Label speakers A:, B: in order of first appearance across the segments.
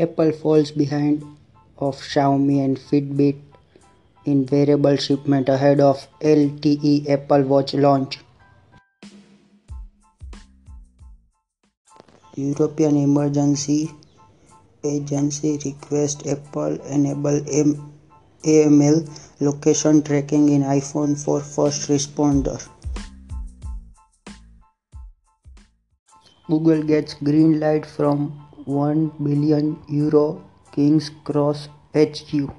A: Apple falls behind of Xiaomi and Fitbit in wearable shipment ahead of LTE Apple Watch launch. European Emergency Agency requests Apple enable AML location tracking in iPhone for first responder. Google gets green light from 1 billion euro King's Cross HQ.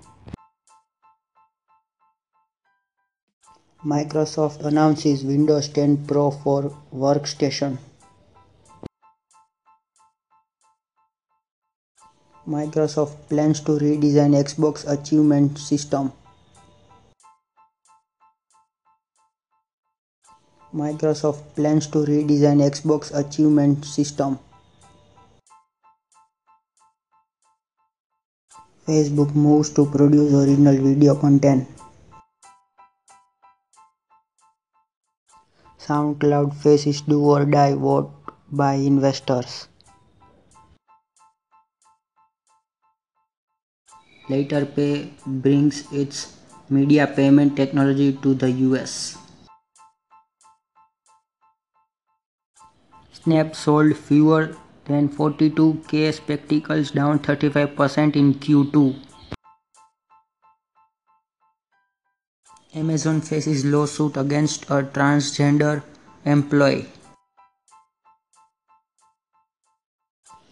A: Microsoft announces Windows 10 Pro for Workstation. Microsoft plans to redesign Xbox Achievement System. Microsoft plans to redesign Xbox Achievement System. Facebook moves to produce original video content. SoundCloud faces do or die vote by investors. LaterPay brings its media payment technology to the US. Snap sold fewer than 42k spectacles down 35% in Q2. Amazon faces lawsuit against a transgender employee.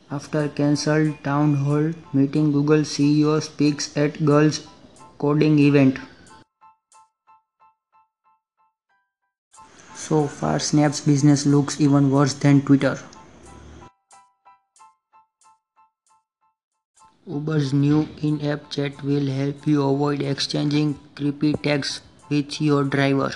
A: After cancelled town hall meeting, Google CEO speaks at Girls Coding event. So far, Snap's business looks even worse than Twitter. Uber's new in-app chat will help you avoid exchanging creepy texts with your driver.